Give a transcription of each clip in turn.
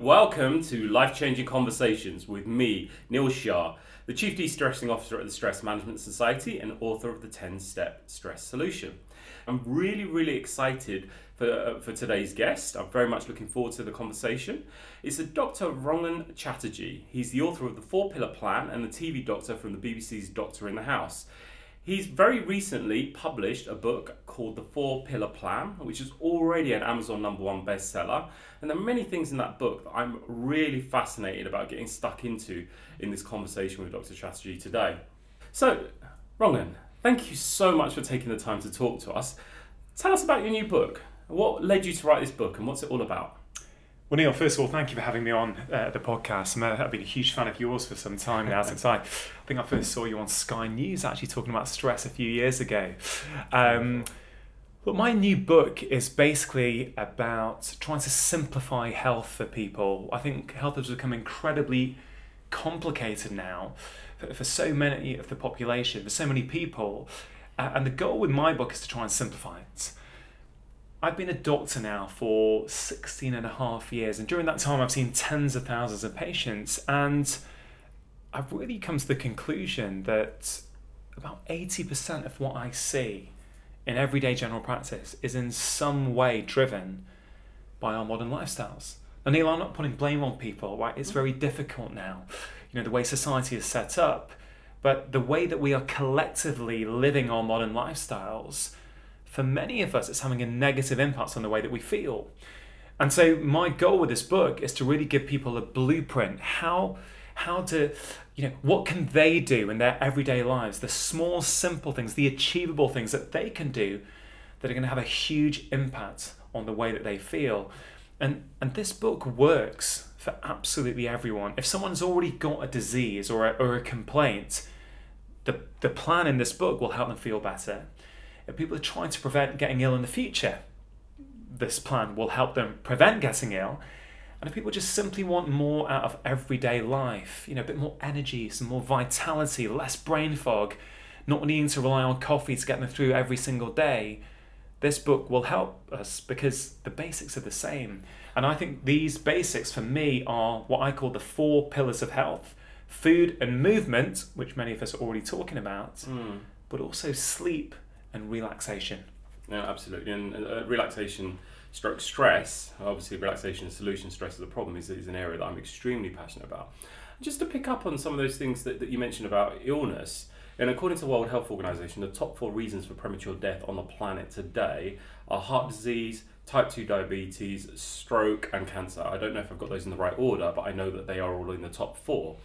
Welcome to Life Changing Conversations with me, Neil Shah, the Chief De Stressing Officer at the Stress Management Society and author of the 10 Step Stress Solution. I'm really, really excited for, uh, for today's guest. I'm very much looking forward to the conversation. It's a Dr. Rangan Chatterjee. He's the author of the Four Pillar Plan and the TV doctor from the BBC's Doctor in the House. He's very recently published a book called The Four Pillar Plan, which is already an Amazon number one bestseller. And there are many things in that book that I'm really fascinated about getting stuck into in this conversation with Dr. Chatterjee today. So, Rangan, thank you so much for taking the time to talk to us. Tell us about your new book. What led you to write this book and what's it all about? Well, Neil, first of all, thank you for having me on uh, the podcast. i have been a huge fan of yours for some time now, since I, I think I first saw you on Sky News actually talking about stress a few years ago. Um, but my new book is basically about trying to simplify health for people. I think health has become incredibly complicated now for, for so many of the population, for so many people. Uh, and the goal with my book is to try and simplify it. I've been a doctor now for 16 and a half years, and during that time, I've seen tens of thousands of patients, and I've really come to the conclusion that about 80% of what I see in everyday general practice is in some way driven by our modern lifestyles. And Neil, I'm not putting blame on people, right? It's very difficult now, you know, the way society is set up, but the way that we are collectively living our modern lifestyles for many of us, it's having a negative impact on the way that we feel. And so, my goal with this book is to really give people a blueprint. How how to you know what can they do in their everyday lives? The small simple things the achievable things that they can do that are going to have a huge impact on the way that they feel. And and this book works for absolutely everyone. If someone's already got a disease or a, or a complaint the the plan in this book will help them feel better if people are trying to prevent getting ill in the future, this plan will help them prevent getting ill. And if people just simply want more out of everyday life, you know, a bit more energy, some more vitality, less brain fog, not needing to rely on coffee to get them through every single day, this book will help us because the basics are the same. And I think these basics for me are what I call the four pillars of health food and movement, which many of us are already talking about, mm. but also sleep and relaxation. No, absolutely. And uh, relaxation stroke stress, obviously relaxation and solution stress is a problem, is, is an area that I'm extremely passionate about. Just to pick up on some of those things that, that you mentioned about illness, and according to World Health Organization, the top four reasons for premature death on the planet today are heart disease, type 2 diabetes, stroke, and cancer. I don't know if I've got those in the right order, but I know that they are all in the top four.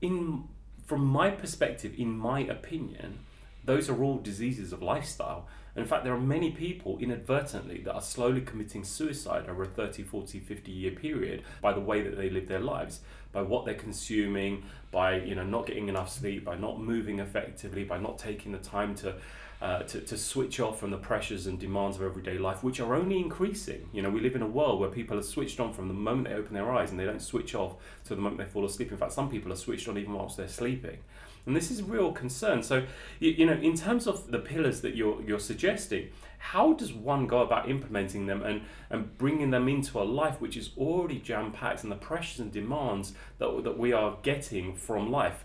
In, from my perspective, in my opinion, those are all diseases of lifestyle. And in fact, there are many people inadvertently that are slowly committing suicide over a 30, 40, 50 year period by the way that they live their lives, by what they're consuming, by you know not getting enough sleep, by not moving effectively, by not taking the time to uh, to, to switch off from the pressures and demands of everyday life, which are only increasing. You know, we live in a world where people are switched on from the moment they open their eyes and they don't switch off to the moment they fall asleep. In fact, some people are switched on even whilst they're sleeping. And this is a real concern. So, you, you know, in terms of the pillars that you're, you're suggesting, how does one go about implementing them and, and bringing them into a life which is already jam packed and the pressures and demands that, that we are getting from life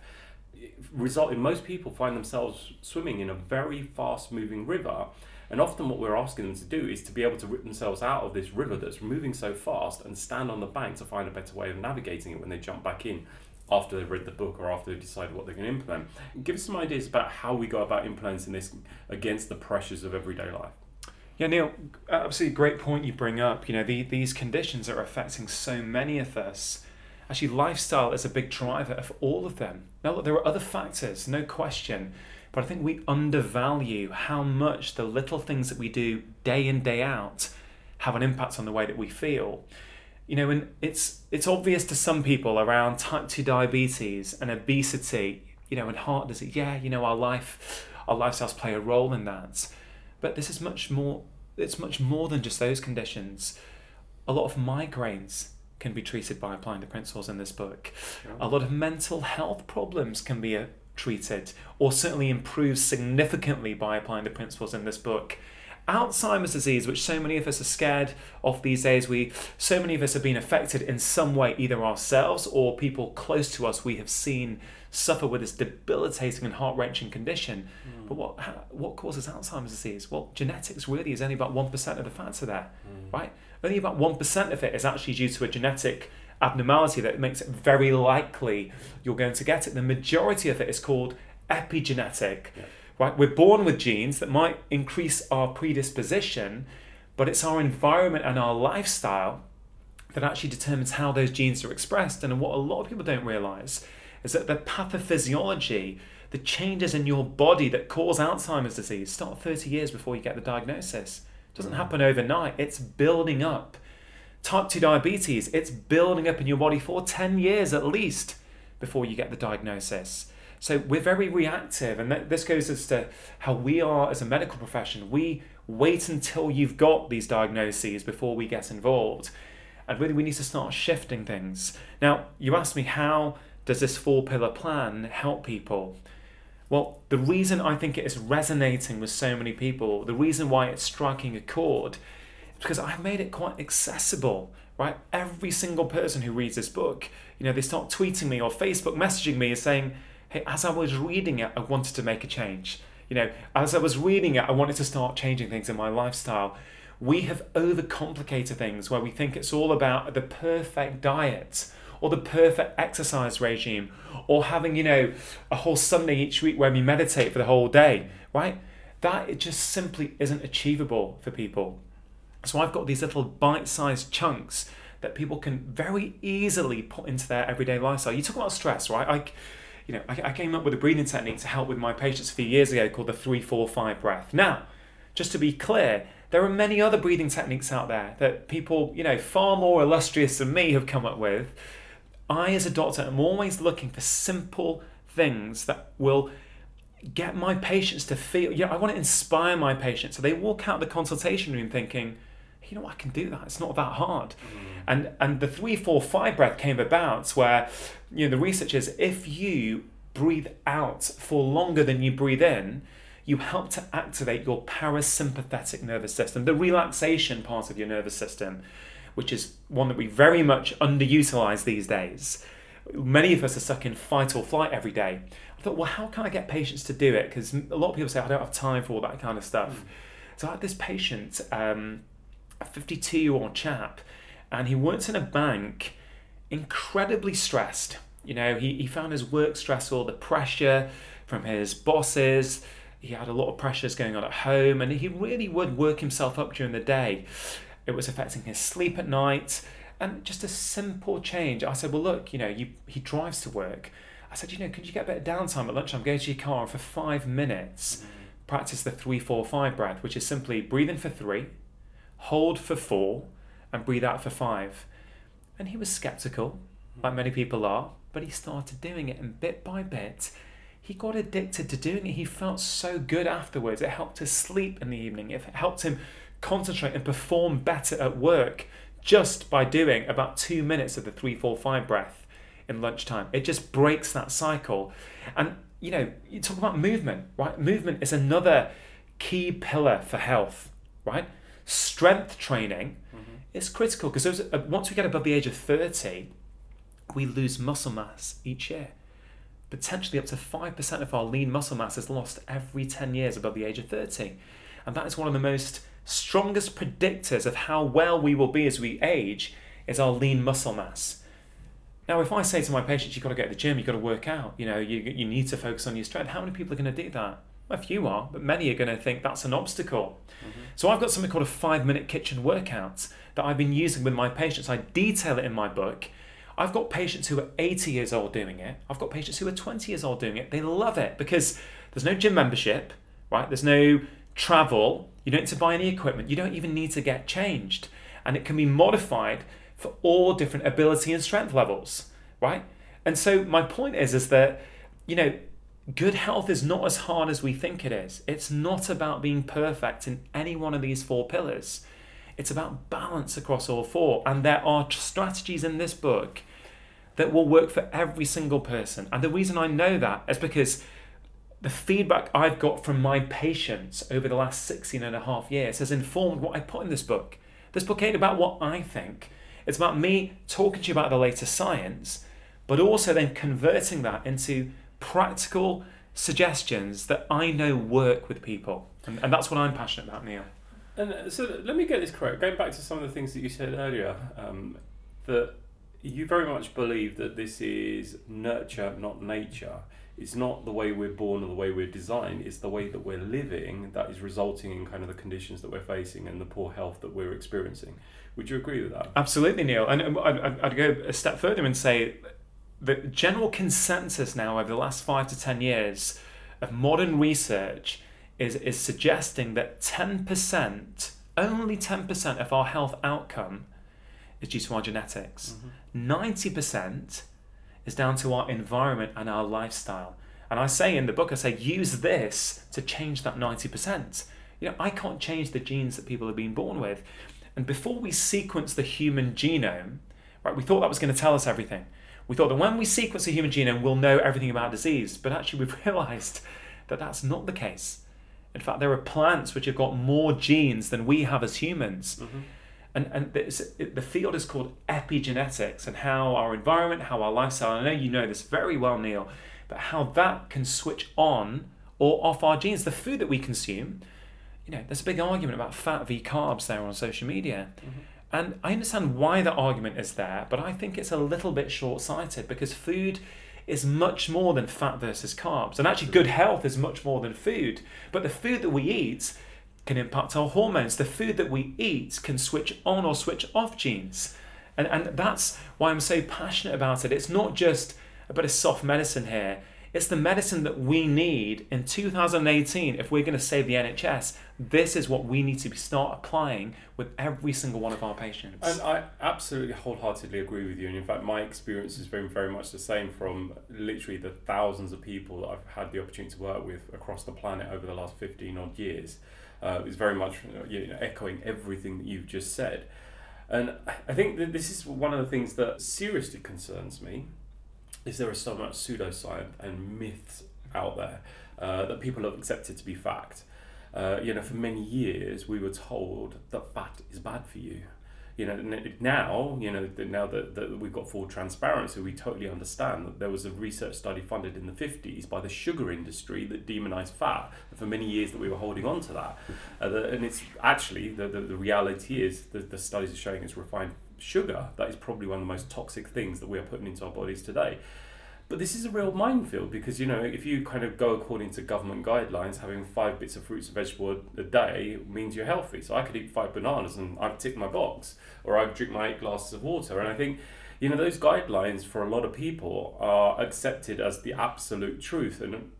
result in most people find themselves swimming in a very fast moving river and often what we're asking them to do is to be able to rip themselves out of this river that's moving so fast and stand on the bank to find a better way of navigating it when they jump back in after they've read the book or after they've decided what they're going to implement. Give us some ideas about how we go about implementing this against the pressures of everyday life. Yeah, Neil, absolutely great point you bring up. You know, the, these conditions are affecting so many of us. Actually, lifestyle is a big driver of all of them. Now, look, there are other factors, no question, but I think we undervalue how much the little things that we do day in, day out have an impact on the way that we feel you know, and it's it's obvious to some people around type two diabetes and obesity, you know, and heart disease. Yeah, you know, our life, our lifestyles play a role in that, but this is much more. It's much more than just those conditions. A lot of migraines can be treated by applying the principles in this book. A lot of mental health problems can be uh, treated, or certainly improved significantly by applying the principles in this book Alzheimer's disease, which so many of us are scared of these days, we so many of us have been affected in some way, either ourselves or people close to us we have seen suffer with this debilitating and heart-wrenching condition. Mm. But what how, what causes Alzheimer's disease? Well, genetics really is only about one percent of the factor there, mm. right? Only about one percent of it is actually due to a genetic abnormality that makes it very likely you're going to get it. The majority of it is called epigenetic. Yeah. Right? We're born with genes that might increase our predisposition, but it's our environment and our lifestyle that actually determines how those genes are expressed. And what a lot of people don't realize is that the pathophysiology, the changes in your body that cause Alzheimer's disease, start 30 years before you get the diagnosis. Doesn't happen overnight, it's building up. Type 2 diabetes, it's building up in your body for 10 years at least before you get the diagnosis. So we're very reactive, and this goes as to how we are as a medical profession. We wait until you've got these diagnoses before we get involved. And really, we need to start shifting things. Now, you asked me how does this four pillar plan help people? Well, the reason I think it is resonating with so many people, the reason why it's striking a chord, is because I've made it quite accessible, right? Every single person who reads this book, you know, they start tweeting me or Facebook messaging me and saying, hey, as I was reading it, I wanted to make a change. You know, as I was reading it, I wanted to start changing things in my lifestyle. We have overcomplicated things where we think it's all about the perfect diet or the perfect exercise regime or having, you know, a whole Sunday each week where we meditate for the whole day, right? That it just simply isn't achievable for people. So I've got these little bite-sized chunks that people can very easily put into their everyday lifestyle. You talk about stress, right? I, you know, I, I came up with a breathing technique to help with my patients a few years ago called the three, four, five breath. Now, just to be clear, there are many other breathing techniques out there that people, you know, far more illustrious than me have come up with. I, as a doctor, am always looking for simple things that will get my patients to feel, yeah, I want to inspire my patients. So they walk out the consultation room thinking, you know, I can do that. It's not that hard. Mm. And and the three, four, five breath came about where, you know, the research is if you breathe out for longer than you breathe in, you help to activate your parasympathetic nervous system, the relaxation part of your nervous system, which is one that we very much underutilize these days. Many of us are stuck in fight or flight every day. I thought, well, how can I get patients to do it? Because a lot of people say, I don't have time for all that kind of stuff. Mm. So I had this patient, um, a 52 year old chap, and he works in a bank, incredibly stressed. You know, he, he found his work stressful, the pressure from his bosses, he had a lot of pressures going on at home, and he really would work himself up during the day. It was affecting his sleep at night, and just a simple change. I said, Well, look, you know, you, he drives to work. I said, You know, could you get a bit of downtime at lunchtime? Go to your car and for five minutes, practice the three, four, five breath, which is simply breathe in for three, hold for four, and breathe out for five. And he was skeptical, like many people are, but he started doing it, and bit by bit, he got addicted to doing it. He felt so good afterwards. It helped his sleep in the evening, it helped him concentrate and perform better at work just by doing about two minutes of the three, four, five breath in lunchtime. It just breaks that cycle. And you know, you talk about movement, right? Movement is another key pillar for health, right? Strength training it's critical because uh, once we get above the age of 30, we lose muscle mass each year. Potentially up to 5% of our lean muscle mass is lost every 10 years above the age of 30. And that is one of the most strongest predictors of how well we will be as we age is our lean muscle mass. Now, if I say to my patients, you've got to go to the gym, you've got to work out, you know, you, you need to focus on your strength, how many people are going to do that? A few are, but many are going to think that's an obstacle. Mm-hmm. So I've got something called a five minute kitchen workout that I've been using with my patients. I detail it in my book. I've got patients who are 80 years old doing it. I've got patients who are 20 years old doing it. They love it because there's no gym membership, right? There's no travel. You don't need to buy any equipment. You don't even need to get changed. And it can be modified for all different ability and strength levels, right? And so my point is, is that, you know, good health is not as hard as we think it is. It's not about being perfect in any one of these four pillars. It's about balance across all four. And there are strategies in this book that will work for every single person. And the reason I know that is because the feedback I've got from my patients over the last 16 and a half years has informed what I put in this book. This book ain't about what I think, it's about me talking to you about the latest science, but also then converting that into practical suggestions that I know work with people. And, and that's what I'm passionate about, Neil. And uh, so let me get this correct. Going back to some of the things that you said earlier, um, that you very much believe that this is nurture, not nature. It's not the way we're born or the way we're designed. It's the way that we're living that is resulting in kind of the conditions that we're facing and the poor health that we're experiencing. Would you agree with that? Absolutely, Neil. And I'd, I'd go a step further and say the general consensus now over the last five to ten years of modern research is, is suggesting that 10%, only 10% of our health outcome is due to our genetics. Mm-hmm. 90% is down to our environment and our lifestyle. And I say in the book, I say, use this to change that 90%. You know, I can't change the genes that people have been born with. And before we sequence the human genome, right, we thought that was going to tell us everything. We thought that when we sequence the human genome, we'll know everything about disease. But actually, we've realized that that's not the case. In fact, there are plants which have got more genes than we have as humans. Mm-hmm. And, and the field is called epigenetics and how our environment, how our lifestyle, I know you know this very well, Neil, but how that can switch on or off our genes. The food that we consume, you know, there's a big argument about fat v carbs there on social media. Mm-hmm. And I understand why the argument is there, but I think it's a little bit short sighted because food is much more than fat versus carbs. And actually, good health is much more than food. But the food that we eat can impact our hormones. The food that we eat can switch on or switch off genes. And, and that's why I'm so passionate about it. It's not just a bit of soft medicine here, it's the medicine that we need in 2018 if we're going to save the NHS. This is what we need to start applying with every single one of our patients. And I absolutely wholeheartedly agree with you. And in fact, my experience has been very much the same from literally the thousands of people that I've had the opportunity to work with across the planet over the last 15 odd years. Uh, it's very much you know, echoing everything that you've just said. And I think that this is one of the things that seriously concerns me is there is so much pseudoscience and myths out there uh, that people have accepted to be fact. Uh, you know, for many years we were told that fat is bad for you. You know, now you know now that, that we've got full transparency, we totally understand that there was a research study funded in the fifties by the sugar industry that demonized fat. For many years, that we were holding on to that, uh, the, and it's actually the, the, the reality is that the studies are showing it's refined sugar that is probably one of the most toxic things that we are putting into our bodies today. But this is a real minefield because you know if you kind of go according to government guidelines, having five bits of fruits and vegetable a day means you're healthy. So I could eat five bananas and I've ticked my box, or I drink my eight glasses of water. And I think you know those guidelines for a lot of people are accepted as the absolute truth and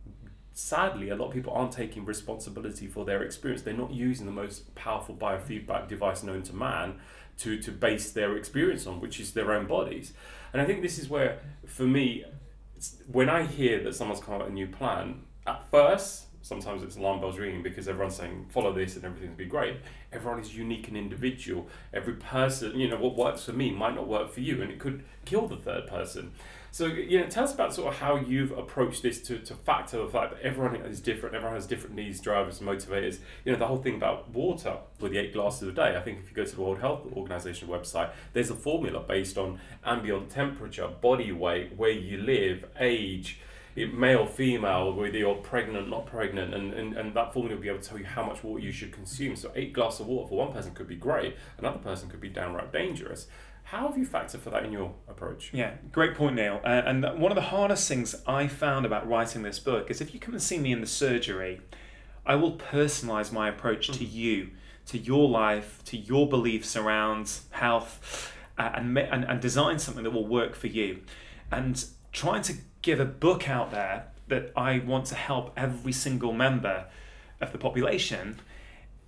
sadly, a lot of people aren't taking responsibility for their experience. They're not using the most powerful biofeedback device known to man to, to base their experience on, which is their own bodies. And I think this is where, for me, when I hear that someone's come up with a new plan, at first, sometimes it's alarm bells ringing because everyone's saying follow this and everything's be great. Everyone is unique and individual. Every person, you know, what works for me might not work for you, and it could kill the third person. So, you know, tell us about sort of how you've approached this to, to factor the fact that everyone is different, everyone has different needs, drivers, motivators. You know, the whole thing about water with the eight glasses a day. I think if you go to the World Health Organization website, there's a formula based on ambient temperature, body weight, where you live, age, male, female, whether you're pregnant, not pregnant, and, and, and that formula will be able to tell you how much water you should consume. So, eight glasses of water for one person could be great, another person could be downright dangerous. How have you factored for that in your approach? Yeah, great point, Neil. Uh, and one of the hardest things I found about writing this book is if you come and see me in the surgery, I will personalize my approach mm. to you, to your life, to your beliefs around health, uh, and, and, and design something that will work for you. And trying to give a book out there that I want to help every single member of the population,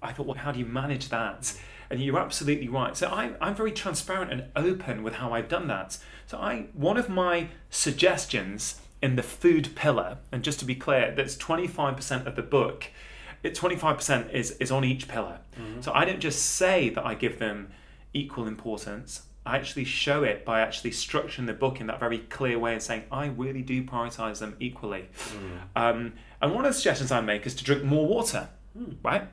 I thought, well, how do you manage that? And you're absolutely right. So I, I'm very transparent and open with how I've done that. So I one of my suggestions in the food pillar, and just to be clear, that's 25% of the book. It 25% is is on each pillar. Mm-hmm. So I don't just say that I give them equal importance. I actually show it by actually structuring the book in that very clear way and saying, I really do prioritize them equally. Um, and one of the suggestions I make is to drink more water, right?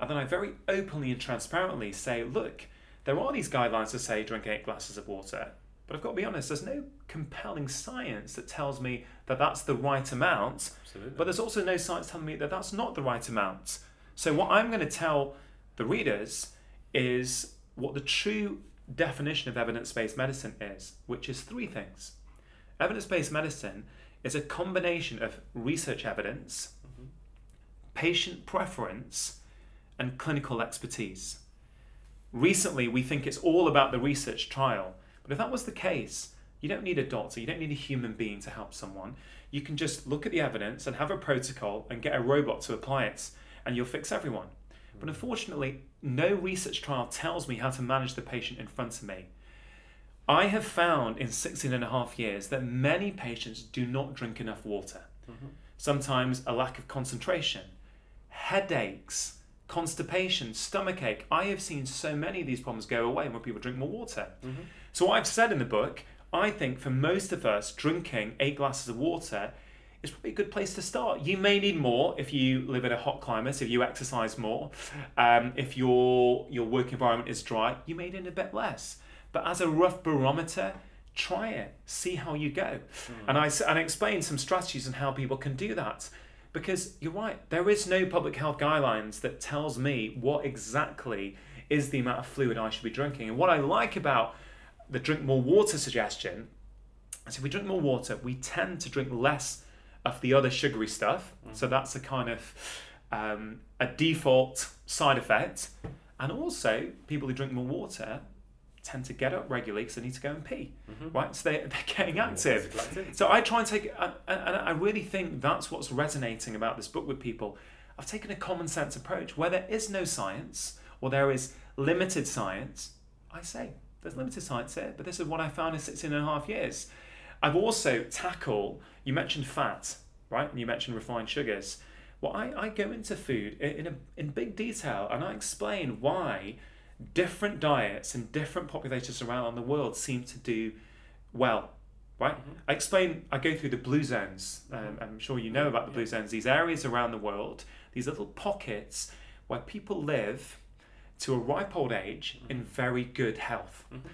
And then I very openly and transparently say, look, there are these guidelines to say drink eight glasses of water, but I've got to be honest, there's no compelling science that tells me that that's the right amount. Absolutely. But there's also no science telling me that that's not the right amount. So, what I'm going to tell the readers is what the true definition of evidence based medicine is, which is three things. Evidence based medicine is a combination of research evidence, mm-hmm. patient preference, and clinical expertise. Recently, we think it's all about the research trial, but if that was the case, you don't need a doctor, you don't need a human being to help someone. You can just look at the evidence and have a protocol and get a robot to apply it, and you'll fix everyone. But unfortunately, no research trial tells me how to manage the patient in front of me. I have found in 16 and a half years that many patients do not drink enough water. Mm-hmm. Sometimes a lack of concentration, headaches, constipation, stomach ache. I have seen so many of these problems go away when people drink more water. So, what I've said in the book, I think for most of us, drinking eight glasses of water is probably a good place to start. You may need more if you live in a hot climate, if you exercise more, um, if your your work environment is dry, you may need a bit less. But as a rough barometer, try it, see how you go, and I and I explain some strategies on how people can do that. Because you're right, there is no public health guidelines that tells me what exactly is the amount of fluid I should be drinking. And what I like about the drink more water suggestion is if we drink more water, we tend to drink less of the other sugary stuff. So that's a kind of um, a default side effect. And also, people who drink more water tend to get up regularly because they need to go and pee, right? So they, they're getting active. So I try and take, and, and I really think that's what's resonating about this book with people. I've taken a common sense approach where there is no science or there is limited science. I say there's limited science here, but this is what I found in 16 and a half years. I've also tackled, you mentioned fat, right? And you mentioned refined sugars. Well, I, I go into food in, a, in big detail and I explain why different diets in different populations around the world seem to do well, right? Mm-hmm. I explain, I go through the blue zones. Um, I'm sure you know about the blue zones, these areas around the world, these little pockets where people live to a ripe old age mm-hmm. in very good health. Mm-hmm.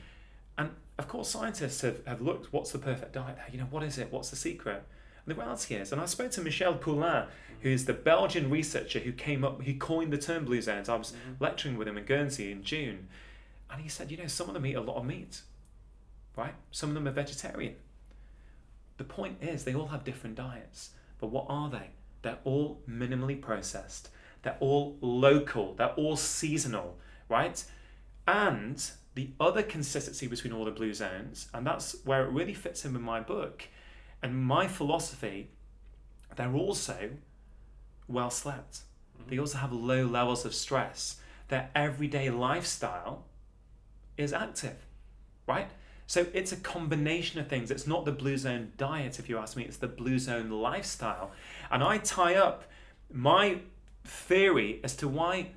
And of course, scientists have, have looked what's the perfect diet? You know, what is it? What's the secret? And the reality is, and I spoke to Michel Poulain, who is the Belgian researcher who came up, he coined the term blue zones. I was mm-hmm. lecturing with him in Guernsey in June, and he said, you know, some of them eat a lot of meat, right? Some of them are vegetarian. The point is, they all have different diets, but what are they? They're all minimally processed. They're all local. They're all seasonal, right? And the other consistency between all the blue zones, and that's where it really fits in with my book and my philosophy, they're also well slept. They mm-hmm. also have low levels of stress. Their everyday lifestyle is active, right? So it's a combination of things. It's not the blue zone diet, if you ask me, it's the blue zone lifestyle. And I tie up my theory as to why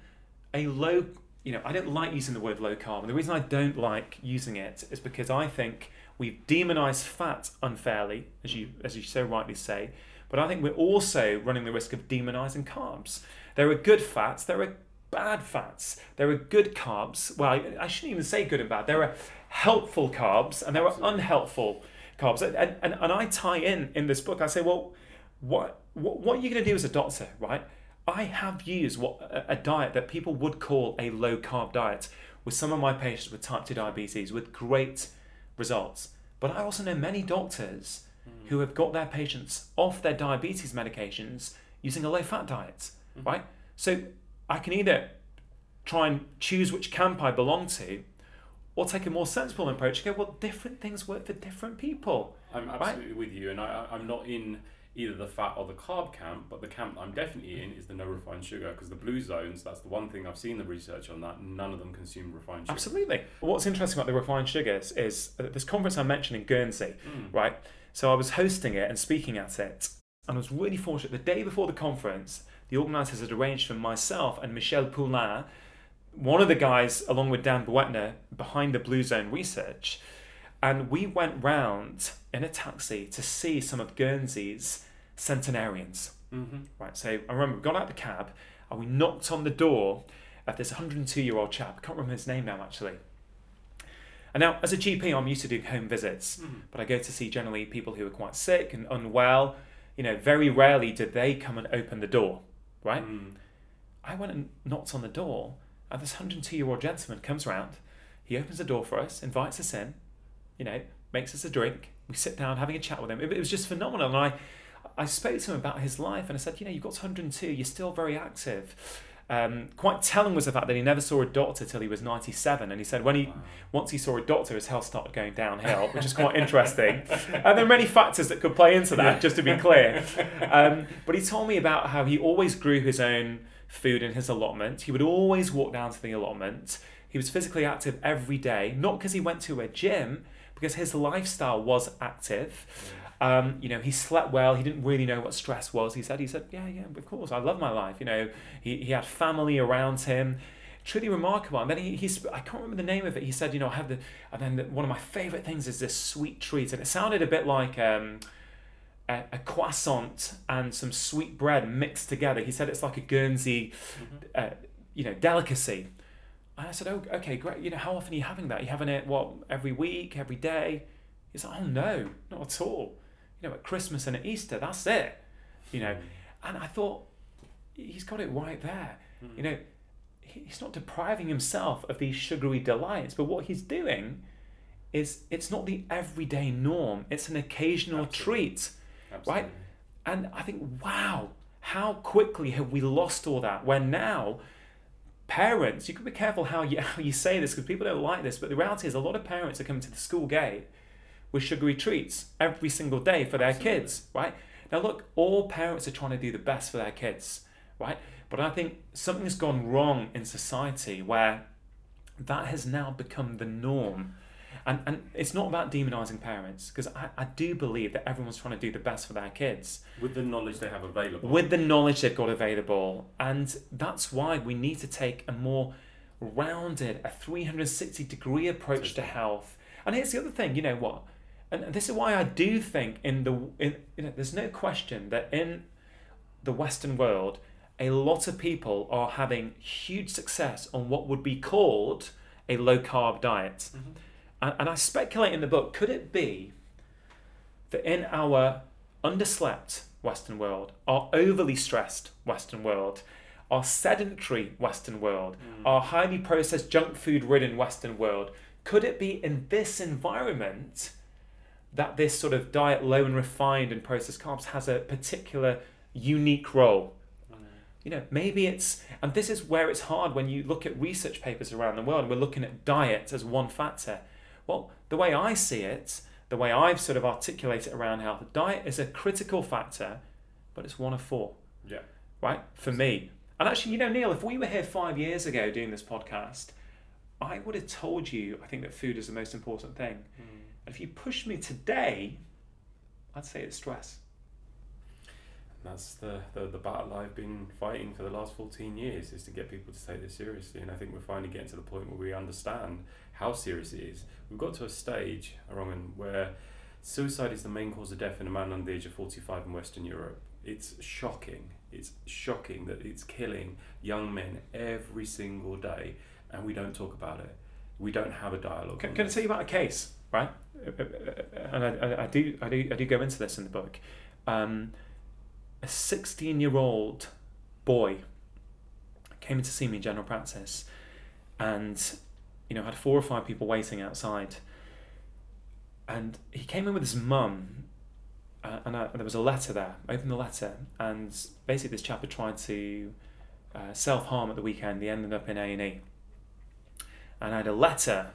a low, you know, I don't like using the word low carb. And the reason I don't like using it is because I think we've demonized fat unfairly, as you as you so rightly say. But I think we're also running the risk of demonizing carbs. There are good fats, there are bad fats, there are good carbs. Well, I, shouldn't even say good and bad. There are helpful carbs and there are unhelpful carbs. And, and, and I tie in in this book, I say, well, what, what, what are you going to do as a doctor, right? I have used what a diet that people would call a low carb diet with some of my patients with type 2 diabetes with great results. But I also know many doctors who have got their patients off their diabetes medications using a low fat diet, right? So I can either try and choose which camp I belong to or take a more sensible approach and go, well, different things work for different people. I'm Right. absolutely with you, and I, I'm not in either the fat or the carb camp, but the camp I'm definitely in is the no refined sugar because the blue zones. That's the one thing I've seen the research on that. None of them consume refined sugar. Absolutely. What's interesting about the refined sugars is uh, this conference I mentioned in Guernsey, right? So I was hosting it and speaking at it, and I was really fortunate. The day before the conference, the organisers had arranged for myself and Michel Poulain. one of the guys, along with Dan Buettner, behind the Blue Zone Research, and we went round in a taxi to see some of Guernsey's centenarians. Mm-hmm. Right, so I remember we got out of the cab and we knocked on the door of this 102 year old chap. I can't remember his name now, actually. And now, as a GP, I'm used to doing home visits, Mm. but I go to see generally people who are quite sick and unwell. You know, very rarely did they come and open the door, right? Mm. I went and knocked on the door, and this 102 year old gentleman comes round. He opens the door for us, invites us in, you know, makes us a drink. We sit down having a chat with him. It, it was just phenomenal. And I, I spoke to him about his life and I said, you know, you've got 102, you're still very active. Um, quite telling was the fact that he never saw a doctor till he was 97. And he said when he Wow. once he saw a doctor, his health started going downhill, which is quite interesting. And there are many factors that could play into that, just to be clear. Um, but he told me about how he always grew his own food in his allotment. He would always walk down to the allotment. He was physically active every day, not because he went to a gym, because his lifestyle was active. Um, you know, he slept well. He didn't really know what stress was. He said, he said, yeah, yeah, of course, I love my life. You know, he, he had family around him. Truly remarkable. And then he, he's, I can't remember the name of it. He said, you know, I have the, and then the, one of my favorite things is this sweet treat. And it sounded a bit like um, a, a croissant and some sweet bread mixed together. He said it's like a Guernsey, uh, you know, delicacy. And I said, oh, okay, great. You know, how often are you having that? Are you having it, what, every week, every day? He's like, oh, no, not at all. You know, at Christmas and at Easter, that's it. You know, hmm. and I thought, he's got it right there. Hmm. You know, he's not depriving himself of these sugary delights, but what he's doing is it's not the everyday norm, it's an occasional Absolutely. treat. Absolutely. And I think, wow, how quickly have we lost all that? Where now, parents, you can be careful how you, how you say this because people don't like this, but the reality is a lot of parents are coming to the school gate with sugary treats every single day for their Absolutely. kids, right? Now, look, all parents are trying to do the best for their kids, right? But I think something's gone wrong in society where that has now become the norm. And, and it's not about demonizing parents because I, I do believe that everyone's trying to do the best for their kids With the knowledge they have available. with the knowledge they've got available. And that's why we need to take a more rounded, a 360 degree approach to health. And here's the other thing you know what? And this is why I do think in the in you know there's no question that in the Western world, a lot of people are having huge success on what would be called a low carb diet. Mhm. And, and I speculate in the book could it be that in our underslept Western world, our overly stressed Western world, our sedentary Western world, our highly processed junk food ridden Western world, could it be in this environment that this sort of diet low and refined and processed carbs has a particular unique role? You know, maybe it's, and this is where it's hard when you look at research papers around the world we're looking at diet as one factor. Well, the way I see it, the way I've sort of articulated around health, diet is a critical factor, but it's one of four, Yeah. right? For me. And actually, you know, Neil, if we were here five years ago doing this podcast, I would have told you I think that food is the most important thing. Hmm. And if you push me today, I'd say it's stress. And that's the, the, the battle I've been fighting for the last 14 years is to get people to take this seriously. And I think we're finally getting to the point where we understand how serious it is. We've got to a stage, Rangan, where suicide is the main cause of death in a man under the age of 45 in Western Europe. It's shocking. It's shocking that it's killing young men every single day, and we don't talk about it. We don't have a dialogue. Can, can I tell you about a case, right? And I, I, do, I do, I do go into this in the book. Um, a sixteen-year-old boy came in to see me in general practice, and you know had four or five people waiting outside. And he came in with his mum, uh, and I, there was a letter there. I opened the letter, and basically this chap had tried to uh, self-harm at the weekend. He ended up in A and E, and I had a letter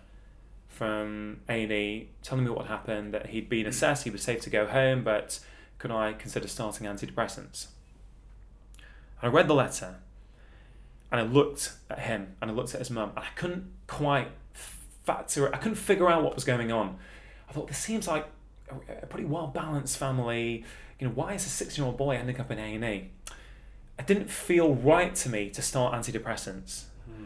from A&E telling me what happened, that he'd been assessed, he was safe to go home, but could I consider starting antidepressants? And I read the letter, and I looked at him, and I looked at his mum, and I couldn't quite factor it, I couldn't figure out what was going on. I thought, this seems like a, a pretty well-balanced family, you know, why is a six-year-old boy ending up in A&E? It didn't feel right to me to start antidepressants. Hmm.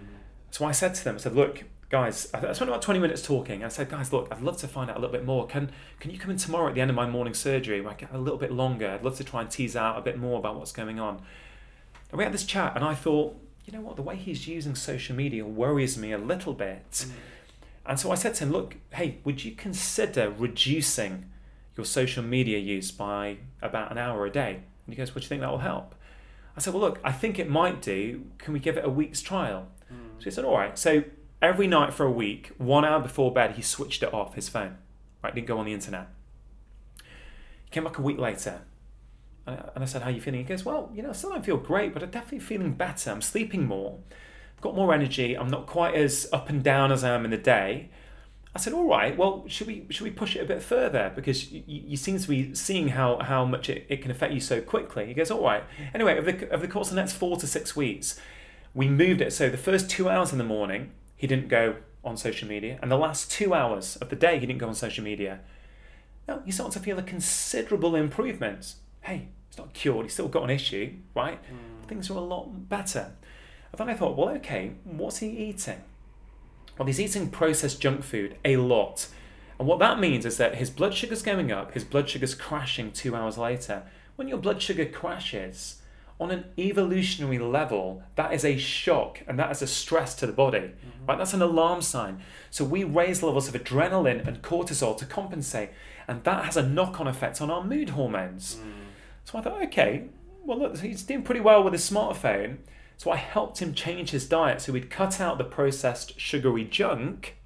So I said to them, I said, look, guys, I spent about 20 minutes talking. I said, guys, look, I'd love to find out a little bit more. Can can you come in tomorrow at the end of my morning surgery where I get a little bit longer? I'd love to try and tease out a bit more about what's going on. And we had this chat, and I thought, you know what, the way he's using social media worries me a little bit. Mm. And so I said to him, look, hey, would you consider reducing your social media use by about an hour a day? And he goes, what do you think that will help? I said, well, look, I think it might do. Can we give it a week's trial? Mm. So he said, all right. So every night for a week, one hour before bed, he switched it off his phone. Right, didn't go on the internet. He came back a week later, and I said, "How are you feeling?" He goes, "Well, you know, I still don't feel great, but I'm definitely feeling better. I'm sleeping more, I've got more energy. I'm not quite as up and down as I am in the day." I said, "All right. Well, should we should we push it a bit further because you, you seem to be seeing how how much it, it can affect you so quickly." He goes, "All right." Anyway, over the, over the course of the next four to six weeks, we moved it. So the first two hours in the morning, he didn't go on social media. And the last two hours of the day, he didn't go on social media. Now, you start to feel a considerable improvement. Hey, it's not cured, he's still got an issue, right? Mm. Things are a lot better. And then I thought, well, okay, what's he eating? Well, he's eating processed junk food a lot. And what that means is that his blood sugar's going up, his blood sugar's crashing two hours later. When your blood sugar crashes, on an evolutionary level, that is a shock and that is a stress to the body. Mm-hmm. Right? That's an alarm sign. So we raise levels of adrenaline and cortisol to compensate, and that has a knock-on effect on our mood hormones. Mm. So I thought, okay, well look, he's doing pretty well with his smartphone. So I helped him change his diet so he'd cut out the processed sugary junk,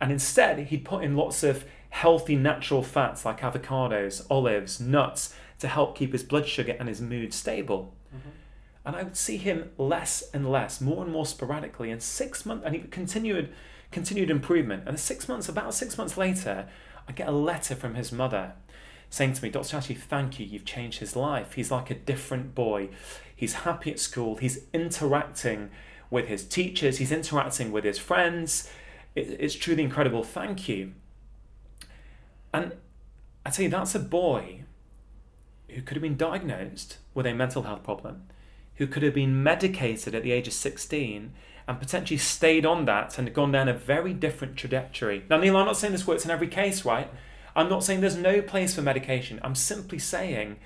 and instead he'd put in lots of healthy natural fats like avocados, olives, nuts to help keep his blood sugar and his mood stable. Mm-hmm. And I would see him less and less, more and more sporadically. And six months, and he continued, continued improvement. And six months, about six months later, I get a letter from his mother saying to me, Dr. Chatterjee, thank you, you've changed his life. He's like a different boy. He's happy at school. He's interacting with his teachers. He's interacting with his friends. it's truly incredible. Thank you. And I tell you, that's a boy who could have been diagnosed with a mental health problem, who could have been medicated at the age of 16 and potentially stayed on that and gone down a very different trajectory. Now, Neil, I'm not saying this works in every case, right? I'm not saying there's no place for medication. I'm simply saying,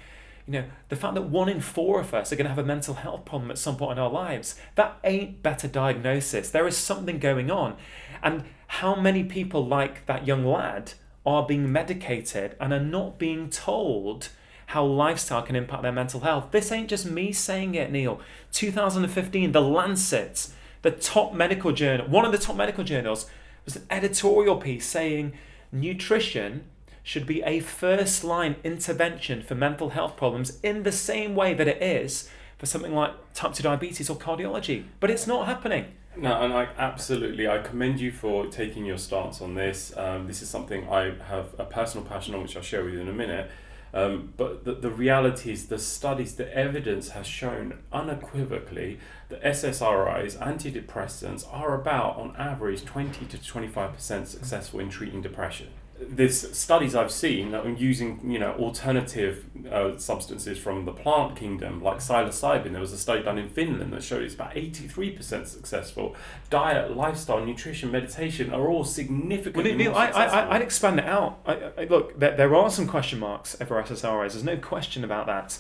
you know, the fact that one in four of us are going to have a mental health problem at some point in our lives, that ain't better diagnosis. There is something going on. And how many people like that young lad are being medicated and are not being told how lifestyle can impact their mental health. This ain't just me saying it, Neil. 2015, The Lancet, the top medical journal, one of the top medical journals, was an editorial piece saying nutrition should be a first line intervention for mental health problems in the same way that it is for something like type 2 diabetes or cardiology. But it's not happening. No, and I absolutely, I commend you for taking your stance on this. Um, this is something I have a personal passion on, which I'll share with you in a minute. Um, but the, the reality is, the studies, the evidence has shown unequivocally that SSRIs, antidepressants, are about, on average, 20 to 25% successful in treating depression there's studies I've seen that are using you know alternative uh, substances from the plant kingdom like psilocybin. There was a study done in Finland that showed it's about 83% successful. Diet, lifestyle, nutrition, meditation are all significantly well, Neil, I, I, I'd expand it out. I, I, look, there, there are some question marks over SSRIs. There's no question about that.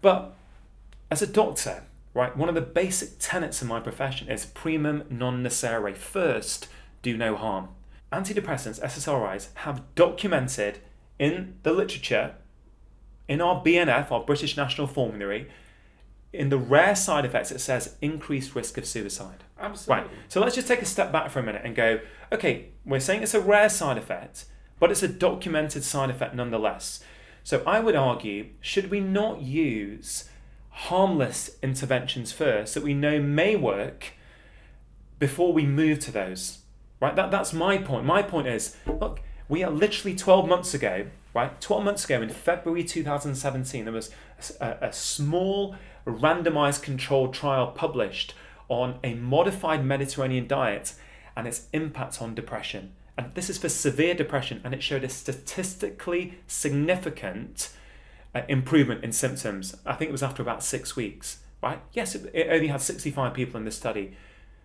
But as a doctor, right, one of the basic tenets of my profession is primum non nocere. First, do no harm antidepressants, SSRIs, have documented in the literature, in our BNF, our British National Formulary, in the rare side effects, it says increased risk of suicide. Absolutely. Right. So let's just take a step back for a minute and go, okay, we're saying it's a rare side effect, but it's a documented side effect nonetheless. So I would argue, should we not use harmless interventions first that we know may work before we move to those? Right? That, that's my point. My point is, look, we are literally 12 months ago, right? 12 months ago in February 2017, there was a, a small randomized controlled trial published on a modified Mediterranean diet and its impact on depression. And this is for severe depression, and it showed a statistically significant uh, improvement in symptoms. I think it was after about six weeks, right? Yes, it, it only had 65 people in the study,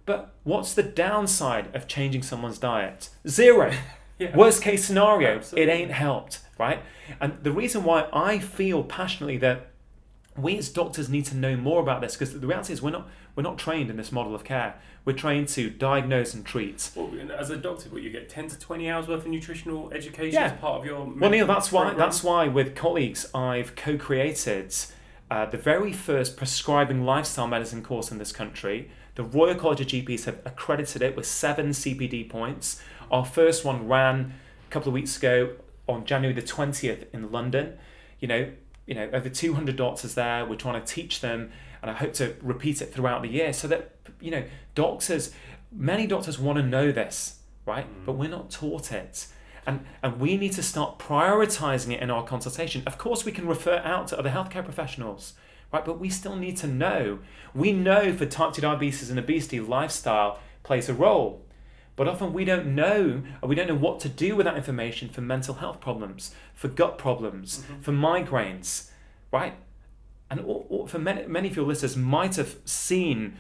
But what's the downside of changing someone's diet? Zero. Yeah. Worst case scenario, Absolutely. it ain't helped, right? And the reason why I feel passionately that we as doctors need to know more about this because the reality is we're not we're not trained in this model of care. We're trained to diagnose and treat. Well, as a doctor, what you get ten to twenty hours worth of nutritional education Yeah. as part of your. Well, Neil, that's why that's why with colleagues I've co-created uh, the very first prescribing lifestyle medicine course in this country. The Royal College of GPs have accredited it with seven CPD points. Our first one ran a couple of weeks ago on January the twentieth in London. You know, you know, over two hundred doctors there. We're trying to teach them, and I hope to repeat it throughout the year so that you know doctors. Many doctors want to know this, right? But we're not taught it. And, and we need to start prioritizing it in our consultation. Of course, we can refer out to other healthcare professionals, right? But we still need to know. We know for type 2 diabetes and obesity, lifestyle plays a role. But often we don't know, or we don't know what to do with that information for mental health problems, for gut problems, mm-hmm. for migraines, right? And or, or for many, many of your listeners might have seen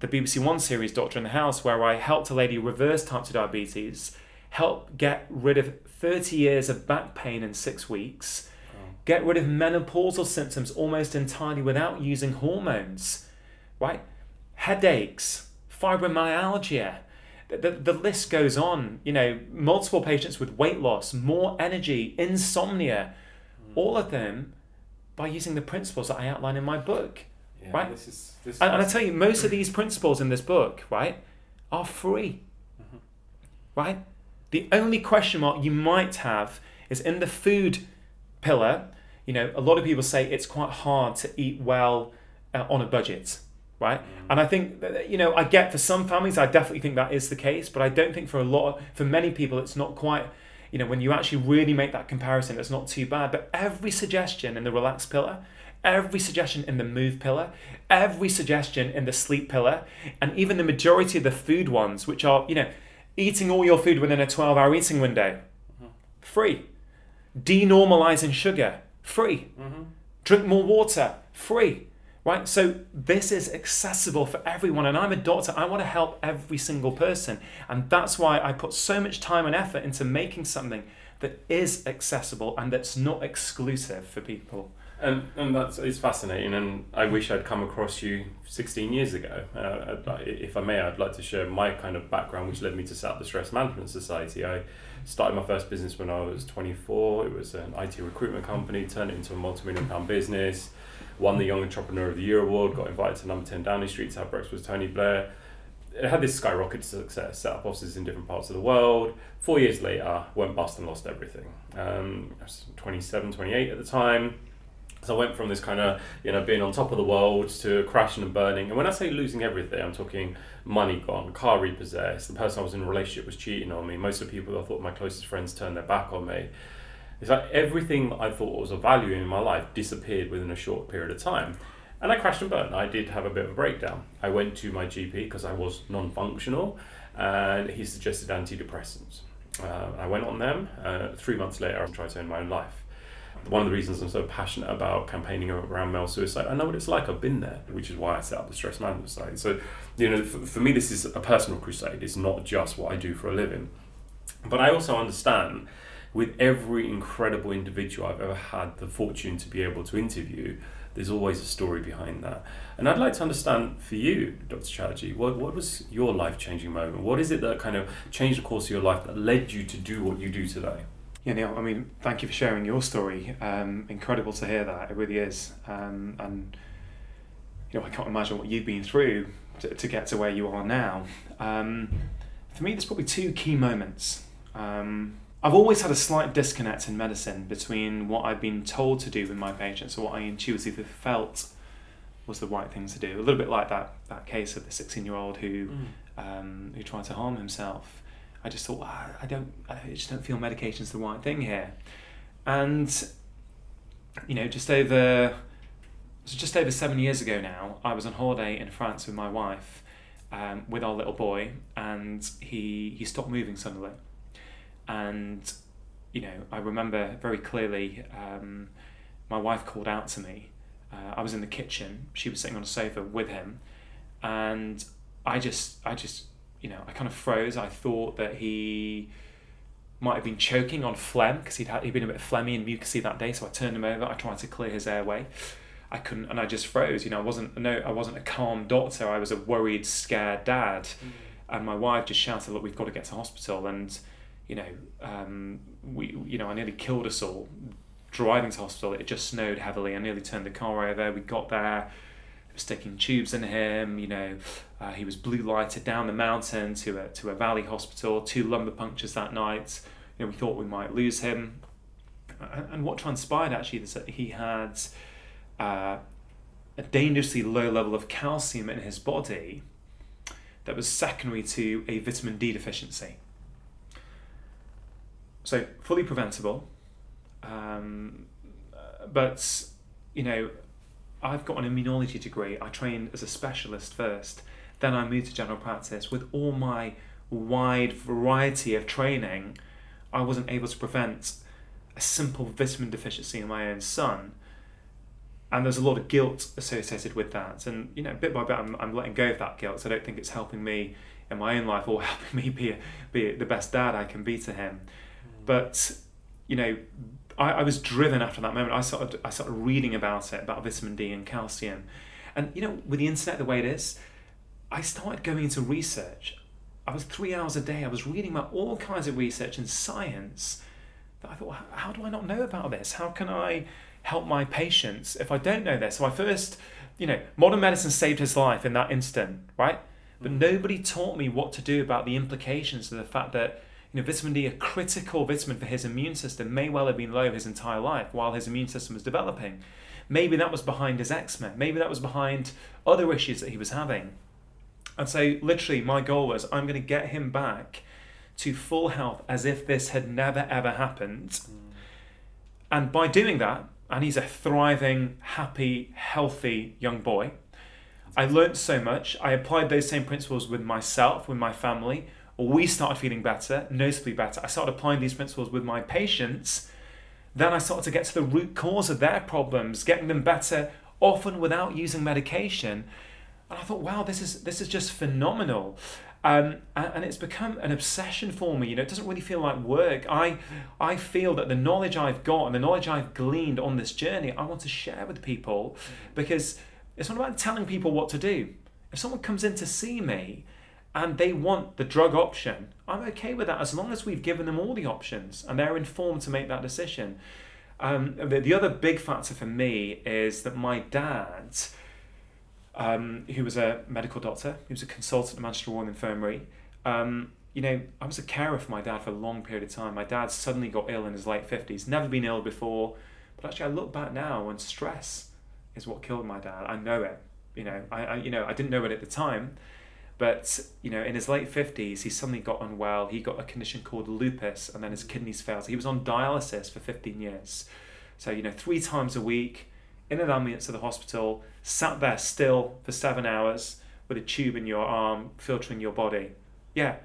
the BBC One series, Doctor in the House, where I helped a lady reverse type 2 diabetes, help get rid of 30 years of back pain in six weeks, oh. get rid of menopausal symptoms almost entirely without using hormones, right? Headaches, fibromyalgia. The, the, the list goes on. You know, multiple patients with weight loss, more energy, insomnia, hmm. all of them by using the principles that I outline in my book. Yeah, right? This is, this And, and I tell you, most of these principles in this book, right, are free. Mm-hmm. Right? The only question mark you might have is in the food pillar. You know, a lot of people say it's quite hard to eat well uh, on a budget, right? And I think that, you know, I get for some families, I definitely think that is the case, but I don't think for a lot, of, for many people, it's not quite. You know, when you actually really make that comparison, it's not too bad. But every suggestion in the relax pillar, every suggestion in the move pillar, every suggestion in the sleep pillar, and even the majority of the food ones, which are, you know, eating all your food within a 12 hour eating window, mm-hmm. free. Denormalizing sugar, free. Mm-hmm. Drink more water, free. Right? So this is accessible for everyone. And I'm a doctor. I want to help every single person. And that's why I put so much time and effort into making something that is accessible and that's not exclusive for people. And, and that's it's fascinating, and I wish I'd come across you 16 years ago. Uh, if I may, I'd like to share my kind of background, which led me to set up the Stress Management Society. I started my first business when I was 24. It was an IT recruitment company, turned it into a multi-million pound business, won the Young Entrepreneur of the Year award, got invited to Number 10 Downing Street to have breakfast with Tony Blair. It had this skyrocketed success, set up offices in different parts of the world. Four years later, went bust and lost everything. Um, I was 27, 28 at the time. So I went from this kind of, you know, being on top of the world to crashing and burning. And when I say losing everything, I'm talking money gone, car repossessed, the person I was in a relationship was cheating on me. Most of the people I thought my closest friends turned their back on me. It's like everything I thought was of value in my life disappeared within a short period of time. And I crashed and burned. I did have a bit of a breakdown. I went to my GP because I was non functional and he suggested antidepressants. Uh, I went on them. Uh, three months later, I tried to end my own life one of the reasons I'm so passionate about campaigning around male suicide, I know what it's like. I've been there, which is why I set up the Stress Management Society. So, you know, for, for me, this is a personal crusade. It's not just what I do for a living. But I also understand with every incredible individual I've ever had the fortune to be able to interview, there's always a story behind that. And I'd like to understand for you, Dr. Chatterjee, what, what was your life changing moment? What is it that kind of changed the course of your life that led you to do what you do today? Yeah, Neil, I mean, thank you for sharing your story. Um, incredible to hear that. It really is. Um, and, you know, I can't imagine what you've been through to, to get to where you are now. Um, for me, there's probably two key moments. Um, I've always had a slight disconnect in medicine between what I've been told to do with my patients or what I intuitively felt was the right thing to do. A little bit like that, that case of the 16 year old who, um, who tried to harm himself. I just thought, "Ah, I don't, I just don't feel medication's the right thing here. And, you know, just over, so just over seven years ago now, I was on holiday in France with my wife, um, with our little boy, and he, he stopped moving suddenly. And, you know, I remember very clearly, um, my wife called out to me. Uh, I was in the kitchen, she was sitting on a sofa with him, and I just, I just, you know, I kind of froze. I thought that he might have been choking on phlegm because he'd, had, he'd been a bit phlegmy and mucousy that day. So I turned him over. I tried to clear his airway. I couldn't, and I just froze. You know, I wasn't no, I wasn't a calm doctor. I was a worried, scared dad, mm. and my wife just shouted, "Look, we've got to get to hospital." And you know, um, we, you know, I nearly killed us all driving to hospital. It just snowed heavily. I nearly turned the car over. We got there. Was sticking tubes in him. You know, uh, he was blue lighted down the mountain to a to a valley hospital. Two lumbar punctures that night. You know, we thought we might lose him. And, what transpired actually is that he had uh, a dangerously low level of calcium in his body that was secondary to a vitamin D deficiency. So, fully preventable. Um, but, you know, I've got an immunology degree. I trained as a specialist first. Then I moved to general practice. With all my wide variety of training, I wasn't able to prevent a simple vitamin deficiency in my own son. And there's a lot of guilt associated with that. And you know bit by bit I'm, I'm letting go of that guilt. So I don't think it's helping me in my own life or helping me be be the best dad I can be to him. Mm. but you know I, I was driven after that moment. I started I started reading about it about vitamin D and calcium. And you know with the internet the way it is I started going into research I was three hours a day I was reading about all kinds of research and science that I thought how do I not know about this how can I help my patients if I don't know this? So I first, you know, modern medicine saved his life in that instant, right? But mm. nobody taught me what to do about the implications of the fact that you know, vitamin D, a critical vitamin for his immune system, may well have been low his entire life while his immune system was developing. Maybe that was behind his eczema. Maybe that was behind other issues that he was having. And so, literally, my goal was I'm going to get him back to full health as if this had never ever happened. Mm. And by doing that, and he's a thriving, happy, healthy young boy. I learned so much. I applied those same principles with myself, with my family. We started feeling better, noticeably better. I started applying these principles with my patients. Then I started to get to the root cause of their problems, getting them better, often without using medication. And I thought, wow, this is this is just phenomenal. Um, and, and, it's become an obsession for me. You know, it doesn't really feel like work. I, I feel that the knowledge I've got and the knowledge I've gleaned on this journey, I want to share with people because it's not about telling people what to do. If someone comes in to see me and they want the drug option, I'm okay with that as long as we've given them all the options and they're informed to make that decision. Um, the, the other big factor for me is that my dad um, who was a medical doctor. He was a consultant at Manchester Royal Infirmary. Um, you know, I was a carer for my dad for a long period of time. My dad suddenly got ill in his late 50s, never been ill before. But actually, I look back now and stress is what killed my dad. I know it. You know, I, I you know I didn't know it at the time, but you know, in his late 50s, he suddenly got unwell. He got a condition called lupus, and then his kidneys failed. He was on dialysis for 15 years. So you know, three times a week in an ambulance to the hospital, sat there still for seven hours with a tube in your arm filtering your body. Yeah,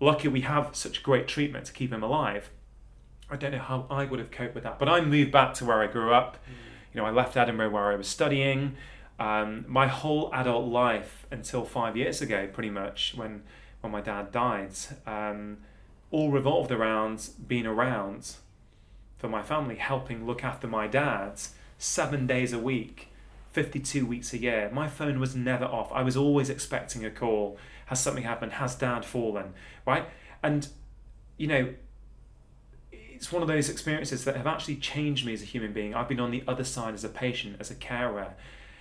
lucky we have such great treatment to keep him alive. I don't know how I would have coped with that, but I moved back to where I grew up. Mm. You know, I left Edinburgh where I was studying. Um, my whole adult life until five years ago, pretty much, when when my dad died, um, all revolved around being around for my family, helping look after my dad seven days a week, 52 weeks a year. My phone was never off. I was always expecting a call. Has something happened? Has dad fallen? Right? And, you know, it's one of those experiences that have actually changed me as a human being. I've been on the other side as a patient, as a carer.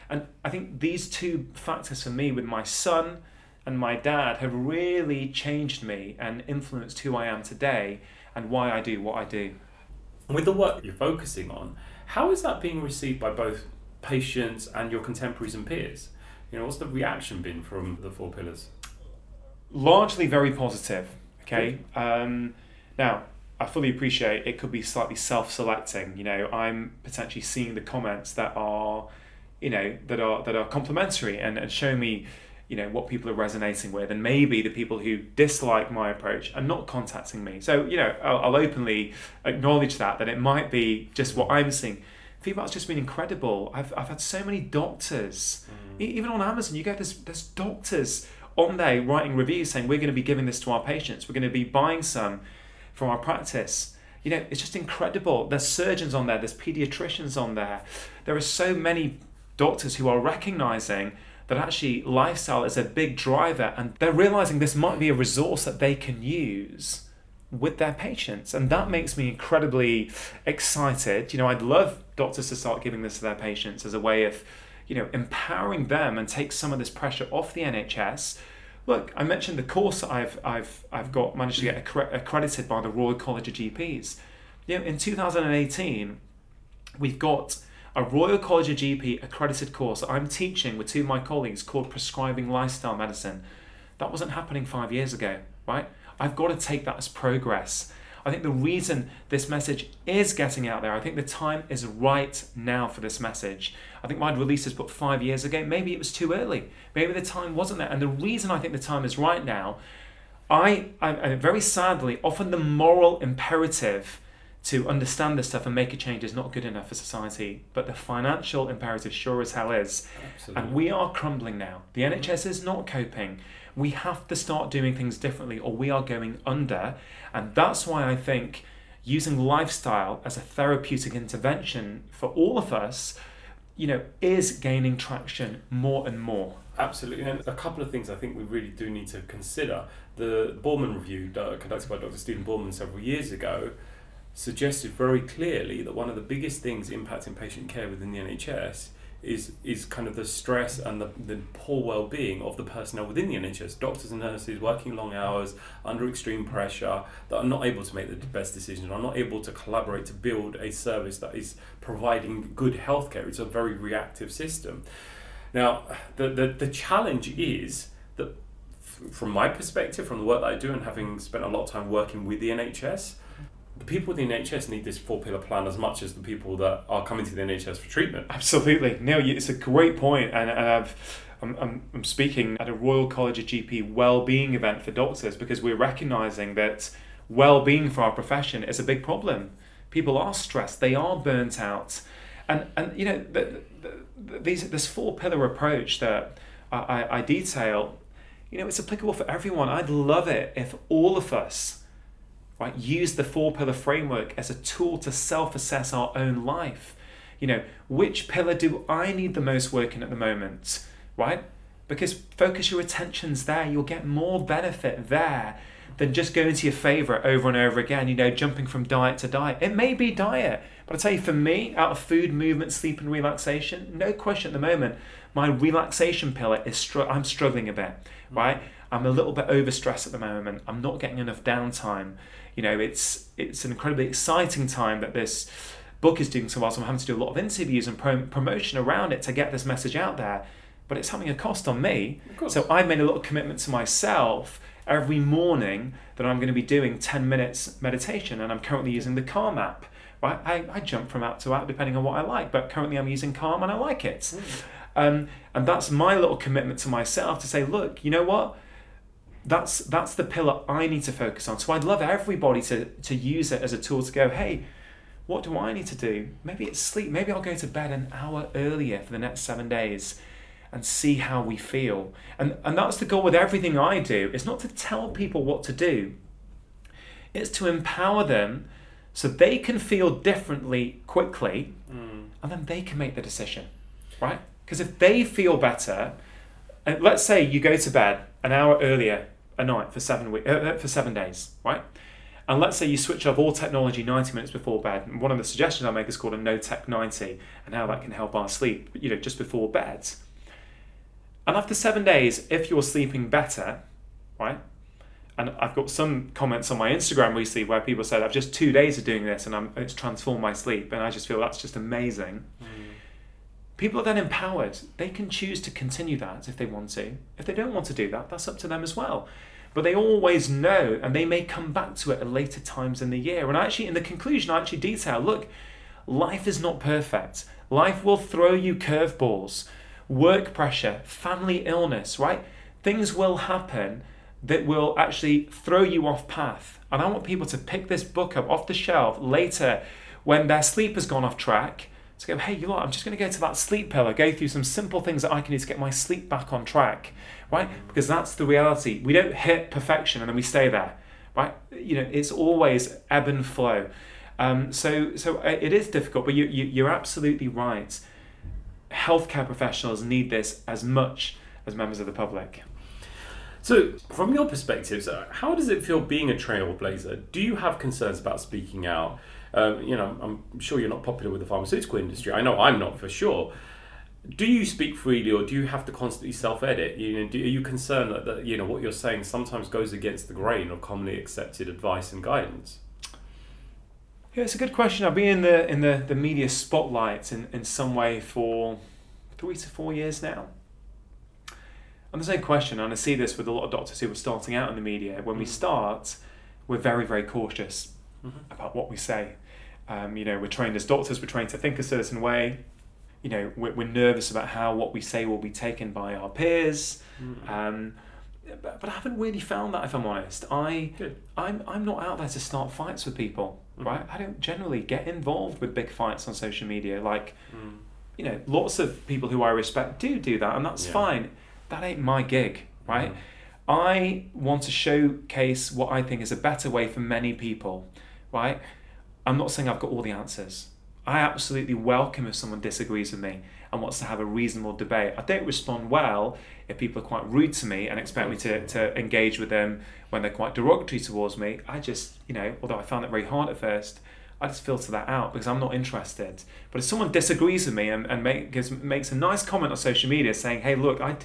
And I think these two factors for me with my son and my dad have really changed me and influenced who I am today and why I do what I do. With the work you're focusing on, how is that being received by both patients and your contemporaries and peers? You know, what's the reaction been from the four pillars? Largely very positive. Okay. Um, now, I fully appreciate it could be slightly self-selecting. You know, I'm potentially seeing the comments that are, you know, that are that are complimentary and, and show me, you know, what people are resonating with, and maybe the people who dislike my approach are not contacting me. So, you know, I'll, I'll openly acknowledge that that it might be just what I'm seeing feedback's just been incredible. I've, I've had so many doctors, mm. even on Amazon, you get there's, there's doctors on there writing reviews saying we're going to be giving this to our patients, we're going to be buying some from our practice. You know, it's just incredible. There's surgeons on there, there's pediatricians on there. There are so many doctors who are recognizing that actually lifestyle is a big driver and they're realizing this might be a resource that they can use with their patients. And that makes me incredibly excited. You know, I'd love doctors to start giving this to their patients as a way of, you know, empowering them and take some of this pressure off the NHS. Look, I mentioned the course I've I've I've got managed to get accredited by the Royal College of GPs. You know, in 2018, we've got a Royal College of GP accredited course that I'm teaching with two of my colleagues called Prescribing Lifestyle Medicine. That wasn't happening five years ago, right? I've got to take that as progress. I think the reason this message is getting out there, I think the time is right now for this message. I think my release this book five years ago. Maybe it was too early. Maybe the time wasn't there. And the reason I think the time is right now, I, I, I very sadly, often the moral imperative to understand this stuff and make a change is not good enough for society, but the financial imperative sure as hell is. Absolutely. And we are crumbling now. The mm-hmm. NHS is not coping we have to start doing things differently or we are going under. And that's why I think using lifestyle as a therapeutic intervention for all of us, you know, is gaining traction more and more. Absolutely. And a couple of things I think we really do need to consider. The Boorman review uh, conducted by Dr. Stephen Boorman several years ago suggested very clearly that one of the biggest things impacting patient care within the NHS is is kind of the stress and the, the poor well-being of the personnel within the NHS, doctors and nurses working long hours under extreme pressure that are not able to make the best decisions, are not able to collaborate to build a service that is providing good healthcare. It's a very reactive system. Now, the, the, the challenge is that from my perspective, from the work that I do and having spent a lot of time working with the NHS, the people with the NHS need this four pillar plan as much as the people that are coming to the NHS for treatment. Absolutely. No, it's a great point, and, and I've. I'm, I'm, I'm speaking at a Royal College of GP well-being event for doctors because we're recognizing that well-being for our profession is a big problem. People are stressed, they are burnt out, and and you know the, the, the, these this four-pillar approach that I, I detail, you know, it's applicable for everyone. I'd love it if all of us right? Use the four pillar framework as a tool to self-assess our own life. You know which pillar do i need the most working at the moment right? Because focus your attentions there. You'll get more benefit there than just going to your favorite over and over again you know jumping from diet to diet. It may be diet but i tell you for me out of food movement sleep and relaxation no question at the moment my relaxation pillar is str- i'm struggling a bit mm. right i'm a little bit overstressed at the moment i'm not getting enough downtime you know, it's it's an incredibly exciting time that this book is doing so well. So I'm having to do a lot of interviews and pro- promotion around it to get this message out there. But it's having a cost on me. So I've made a little commitment to myself every morning that I'm going to be doing 10 minutes meditation, and I'm currently using the Calm app. Right, I, I jump from app to app depending on what I like, but currently I'm using Calm and I like it. Mm. Um, and that's my little commitment to myself to say, look, you know what? that's that's the pillar I need to focus on. So I'd love everybody to to use it as a tool to go, hey, what do I need to do? Maybe it's sleep. Maybe I'll go to bed an hour earlier for the next seven days and see how we feel. And and that's the goal with everything I do. It's not to tell people what to do. It's to empower them so they can feel differently quickly mm. and then they can make the decision. Right? Because if they feel better, and let's say you go to bed an hour earlier a night for seven week, uh, uh, for seven days, right? And let's say you switch off all technology 90 minutes before bed. And one of the suggestions I make is called a no tech 90 and how that can help our sleep, you know, just before bed. And after seven days, if you're sleeping better, right? And I've got some comments on my Instagram recently where people said, I've just two days of doing this and I'm, it's transformed my sleep. And I just feel that's just amazing. Mm. People are then empowered. They can choose to continue that if they want to. If they don't want to do that, that's up to them as well. But they always know, and they may come back to it at later times in the year. And actually, in the conclusion, I actually detail look, life is not perfect. Life will throw you curveballs, work pressure, family illness, right? Things will happen that will actually throw you off path. And I want people to pick this book up off the shelf later when their sleep has gone off track to go, hey, you know what, I'm just going to go to that sleep pillow, go through some simple things that I can do to get my sleep back on track, right? Because that's the reality. We don't hit perfection and then we stay there, right? You know, it's always ebb and flow. Um, so, so uh, it is difficult, but you, you, you're absolutely right. Healthcare professionals need this as much as members of the public. So, from your perspective, how does it feel being a trailblazer? Do you have concerns about speaking out? Um, you know, I'm sure you're not popular with the pharmaceutical industry. I know I'm not for sure. Do you speak freely, or do you have to constantly self-edit? You know, do, are you concerned that, that you know what you're saying sometimes goes against the grain of commonly accepted advice and guidance? Yeah, it's a good question. I've been in the in the, the media spotlight in, in some way for three to four years now. And the same question, and I see this with a lot of doctors who are starting out in the media. When we mm. start, we're very, very cautious mm-hmm. about what we say. Um, you know, we're trained as doctors, we're trained to think a certain way. You know, we're, we're nervous about how what we say will be taken by our peers. Mm. Um, but, but I haven't really found that, if I'm honest. I, I'm, I'm not out there to start fights with people, mm. right? I don't generally get involved with big fights on social media. Like, mm. you know, lots of people who I respect do do that, and that's yeah. fine. That ain't my gig, right? Mm. I want to showcase what I think is a better way for many people, right? I'm not saying I've got all the answers. I absolutely welcome if someone disagrees with me and wants to have a reasonable debate. I don't respond well if people are quite rude to me and expect me to, to engage with them when they're quite derogatory towards me. I just, you know, although I found it very hard at first, I just filter that out because I'm not interested. But if someone disagrees with me and, and make, gives, makes a nice comment on social media saying, hey, look, I,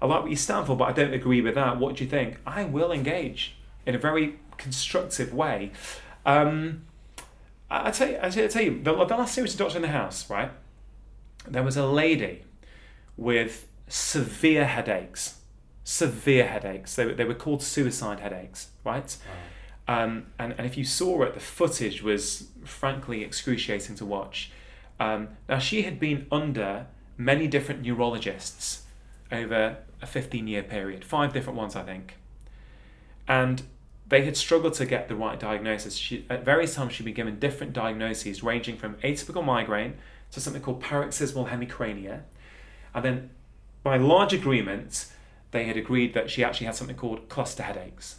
I like what you stand for, but I don't agree with that, what do you think? I will engage in a very constructive way. Um, I tell you, I tell you, the, the last series of Doctor in the House, right? There was a lady with severe headaches, severe headaches. They, they were called suicide headaches, right? Wow. Um, and, and if you saw it, the footage was frankly excruciating to watch. Um, now, she had been under many different neurologists over a 15 year period, five different ones, I think. And they had struggled to get the right diagnosis. She, at various times, she'd been given different diagnoses, ranging from atypical migraine to something called paroxysmal hemicrania. And then, by large agreement, they had agreed that she actually had something called cluster headaches,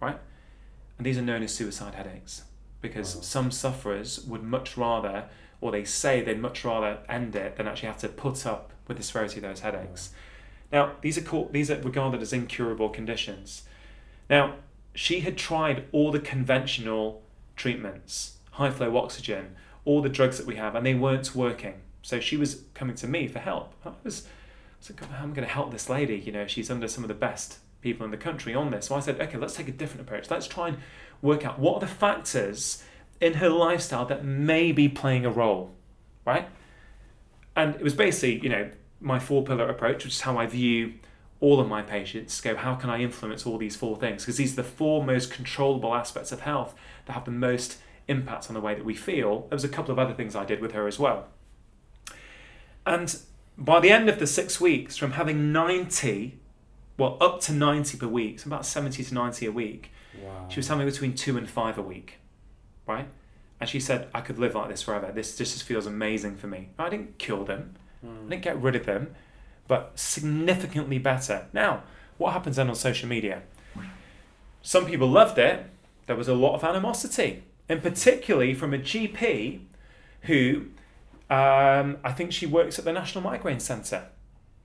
right? And these are known as suicide headaches because wow. some sufferers would much rather, or they say they'd much rather end it than actually have to put up with the severity of those headaches. Wow. Now, these are called, these are regarded as incurable conditions. Now, she had tried all the conventional treatments, high flow oxygen, all the drugs that we have, and they weren't working. So she was coming to me for help. I was, I was like, I'm going to help this lady. You know, she's under some of the best people in the country on this. So I said, okay, let's take a different approach. Let's try and work out what are the factors in her lifestyle that may be playing a role, right? And it was basically, you know, my four pillar approach, which is how I view all of my patients go, how can I influence all these four things? Because these are the four most controllable aspects of health that have the most impact on the way that we feel. There was a couple of other things I did with her as well. And by the end of the six weeks, from having 90, well, up to 90 per week, so about 70 to 90 a week, wow. she was having between two and five a week, right? And she said, I could live like this forever. This just feels amazing for me. I didn't kill them, mm. I didn't get rid of them but significantly better. Now, what happens then on social media? Some people loved it. There was a lot of animosity, and particularly from a GP who um, I think she works at the National Migraine Centre.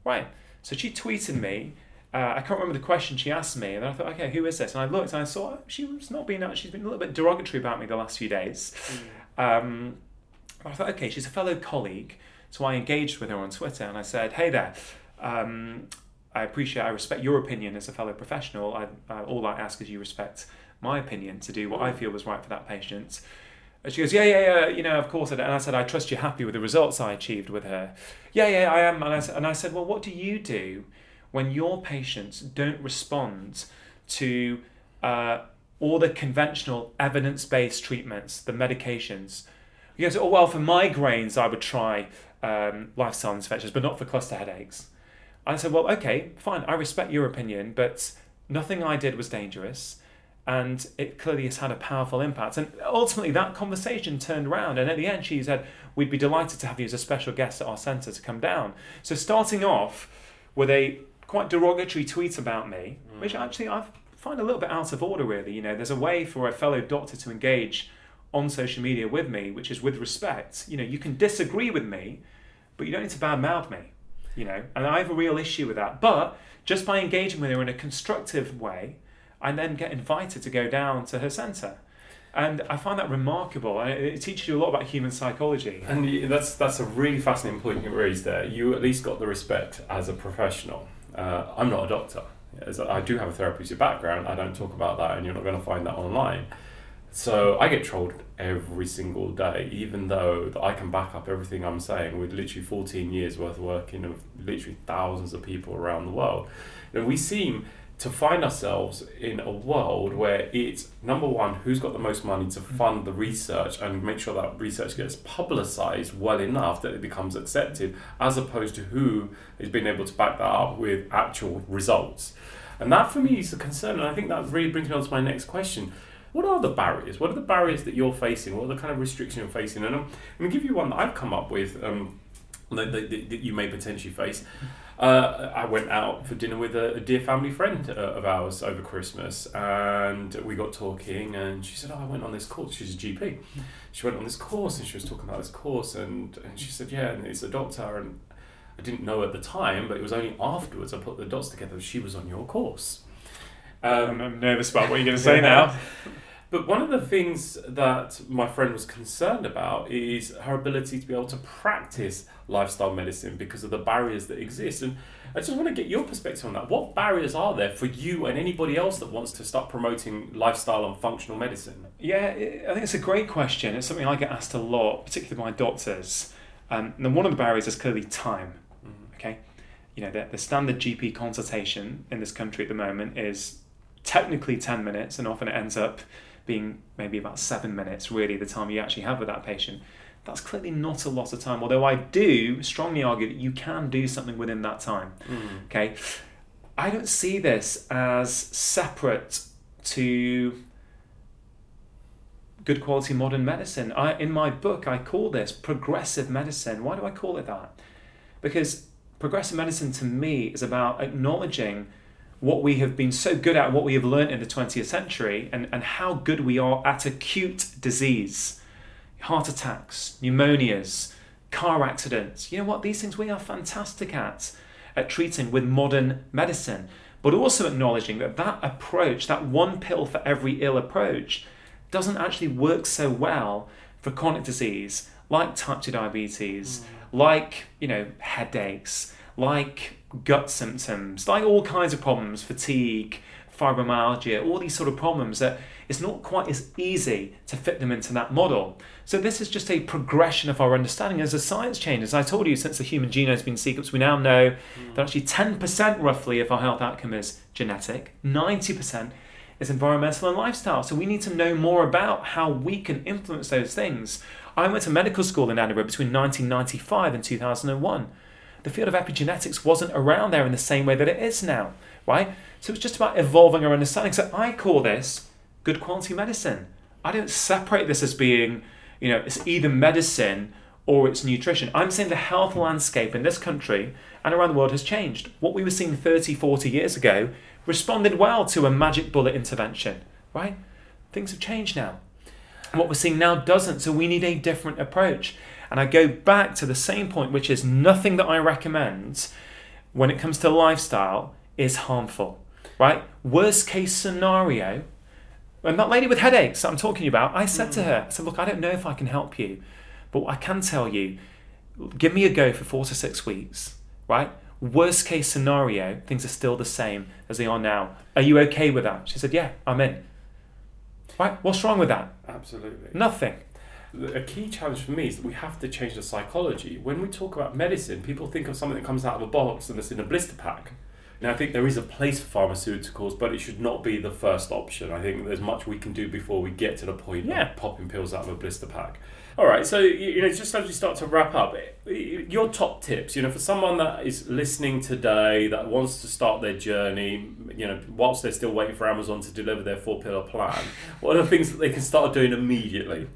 Right. So she tweeted me. Uh, I can't remember the question she asked me, and I thought, okay, who is this? And I looked and I saw she was not being. She's been a little bit derogatory about me the last few days. Mm. Um, I thought, okay, she's a fellow colleague. So I engaged with her on Twitter and I said, hey there, um, I appreciate, I respect your opinion as a fellow professional. I, uh, all I ask is you respect my opinion to do what I feel was right for that patient. And she goes, yeah, yeah, yeah, you know, of course. And I said, I trust you're happy with the results I achieved with her. Yeah, yeah, I am. And I, and I said, well, what do you do when your patients don't respond to uh, all the conventional evidence based treatments, the medications? He goes, oh, well, for migraines, I would try um, lifestyle interventions, but not for cluster headaches. I said, well, okay, fine, I respect your opinion, but nothing I did was dangerous. and it clearly has had a powerful impact. And ultimately, that conversation turned around, and at the end, she said, "We'd be delighted to have you as a special guest at our centre to come down." So, starting off with a quite derogatory tweet about me, mm. which actually I find a little bit out of order. Really, you know, there's a way for a fellow doctor to engage on social media with me, which is with respect. You know, you can disagree with me, but you don't need to badmouth me. You know, and I have a real issue with that. But just by engaging with her in a constructive way I then get invited to go down to her centre. And I find that remarkable. It teaches you a lot about human psychology. And that's that's a really fascinating point you raised there. You at least got the respect as a professional. Uh, I'm not a doctor. I do have a therapeutic background. I don't talk about that, and you're not going to find that online. So I get trolled every single day, even though I can back up everything I'm saying with literally 14 years worth of working with literally thousands of people around the world. And we seem to find ourselves in a world where it's number one, who's got the most money to fund the research and make sure that research gets publicized well enough that it becomes accepted, as opposed to who is being able to back that up with actual results. And that for me is a concern, and I think that really brings me on to my next question. What are the barriers? What are the barriers that you're facing? What are the kind of restrictions you're facing? And I'm, I'm going to give you one that I've come up with um, that, that, that you may potentially face. Uh, I went out for dinner with a, a dear family friend uh, of ours over Christmas, and we got talking. And she said, "Oh, I went on this course. She's a GP. She went on this course, and she was talking about this course, and, and she said, yeah, and it's a doctor, and I didn't know at the time, but it was only afterwards I put the dots together. She was on your course. Um, I'm nervous about what you're going to say now. But one of the things that my friend was concerned about is her ability to be able to practice lifestyle medicine because of the barriers that exist. And I just want to get your perspective on that. What barriers are there for you and anybody else that wants to start promoting lifestyle and functional medicine? Yeah, I think it's a great question. It's something I get asked a lot, particularly by doctors. Um, and one of the barriers is clearly time. Mm-hmm. Okay, you know the, the standard GP consultation in this country at the moment is technically ten minutes, and often it ends up being maybe about seven minutes, really, the time you actually have with that patient. That's clearly not a lot of time, although I do strongly argue that you can do something within that time. Mm. Okay. I don't see this as separate to good quality modern medicine. I, in my book, I call this progressive medicine. Why do I call it that? Because progressive medicine to me is about acknowledging what we have been so good at, what we have learned in the 20th century, and, and how good we are at acute disease heart attacks, pneumonias, car accidents. You know what? These things we are fantastic at, at treating with modern medicine. But also acknowledging that that approach, that one pill for every ill approach, doesn't actually work so well for chronic disease like type 2 diabetes, mm. like, you know, headaches, like gut symptoms, like all kinds of problems, fatigue, fibromyalgia, all these sort of problems that it's not quite as easy to fit them into that model. So this is just a progression of our understanding as the science changes. I told you since the human genome has been sequenced, we now know mm. that actually 10% roughly of our health outcome is genetic, 90% is environmental and lifestyle. So we need to know more about how we can influence those things. I went to medical school in Edinburgh between 1995 and 2001 the field of epigenetics wasn't around there in the same way that it is now, right? So it's just about evolving our understanding. So I call this good quality medicine. I don't separate this as being, you know, it's either medicine or it's nutrition. I'm saying the health landscape in this country and around the world has changed. What we were seeing 30, 40 years ago responded well to a magic bullet intervention, right? Things have changed now. what we're seeing now doesn't, so we need a different approach. And I go back to the same point, which is nothing that I recommend when it comes to lifestyle is harmful, right? Worst case scenario, and that lady with headaches that I'm talking about, I said mm. to her, I said, look, I don't know if I can help you, but I can tell you, give me a go for four to six weeks, right? Worst case scenario, things are still the same as they are now. Are you okay with that? She said, yeah, I'm in. Right? What's wrong with that? Absolutely. Nothing a key challenge for me is that we have to change the psychology. When we talk about medicine, people think of something that comes out of a box and it's in a blister pack. Now, I think there is a place for pharmaceuticals, but it should not be the first option. I think there's much we can do before we get to the point Yeah. of popping pills out of a blister pack. All right, so you know, just as we start to wrap up, your top tips, you know, for someone that is listening today that wants to start their journey, you know, whilst they're still waiting for Amazon to deliver their four pillar plan, what are the things that they can start doing immediately?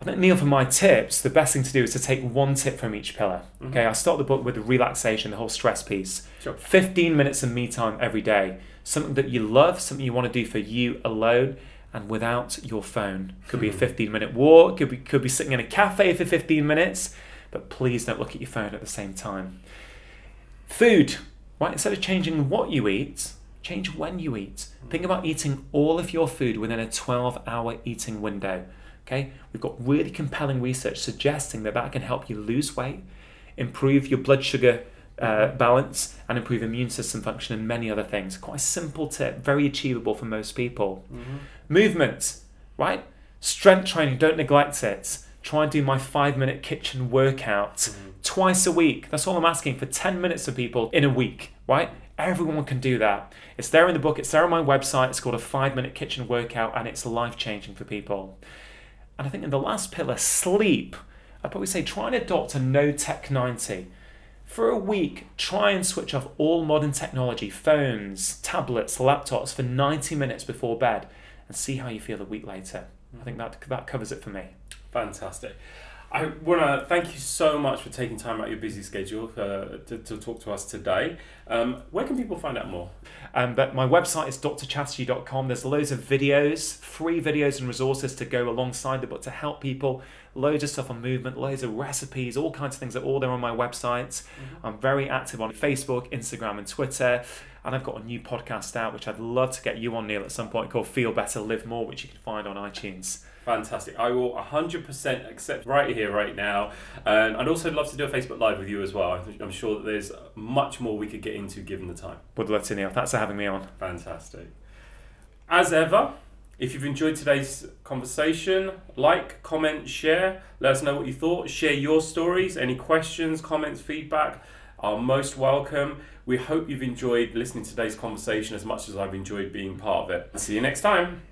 I think Neil, for my tips, the best thing to do is to take one tip from each pillar. Mm-hmm. Okay, I start the book with the relaxation, the whole stress piece. Sure. 15 minutes of me time every day. Something that you love, something you want to do for you alone and without your phone. Could be a hmm. 15 minute walk, could be, could be sitting in a cafe for 15 minutes, but please don't look at your phone at the same time. Food, right? Instead of changing what you eat, change when you eat. Hmm. Think about eating all of your food within a 12 hour eating window. Okay, we've got really compelling research suggesting that that can help you lose weight, improve your blood sugar uh, balance, and improve immune system function and many other things. Quite a simple tip, very achievable for most people. Movement, right? Strength training, don't neglect it. Try and do my five minute kitchen workout twice a week. That's all I'm asking for 10 minutes of people in a week, right? Everyone can do that. It's there in the book, it's there on my website. It's called a five minute kitchen workout, and it's life changing for people. And I think in the last pillar, sleep, I'd probably say try and adopt a no tech 90. For a week, try and switch off all modern technology, phones, tablets, laptops for 90 minutes before bed and see how you feel a week later. I think that, that covers it for me. Fantastic. I want to thank you so much for taking time out of your busy schedule for, to, to talk to us today. Um, where can people find out more? Um, but my website is drchatterjee.com. There's loads of videos, free videos and resources to go alongside the book to help people. Loads of stuff on movement, loads of recipes, all kinds of things are all there on my website. I'm very active on Facebook, Instagram, and Twitter. And I've got a new podcast out, which I'd love to get you on, Neil, at some point called Feel Better, Live More, which you can find on iTunes. Fantastic. I will 100% accept right here, right now. And I'd also love to do a Facebook Live with you as well. I'm sure that there's much more we could get into given the time. Would love to, Neil. Thanks for having me on. Fantastic. As ever, if you've enjoyed today's conversation, like, comment, share. Let us know what you thought. Share your stories. Any questions, comments, feedback are most welcome. We hope you've enjoyed listening to today's conversation as much as I've enjoyed being part of it. See you next time.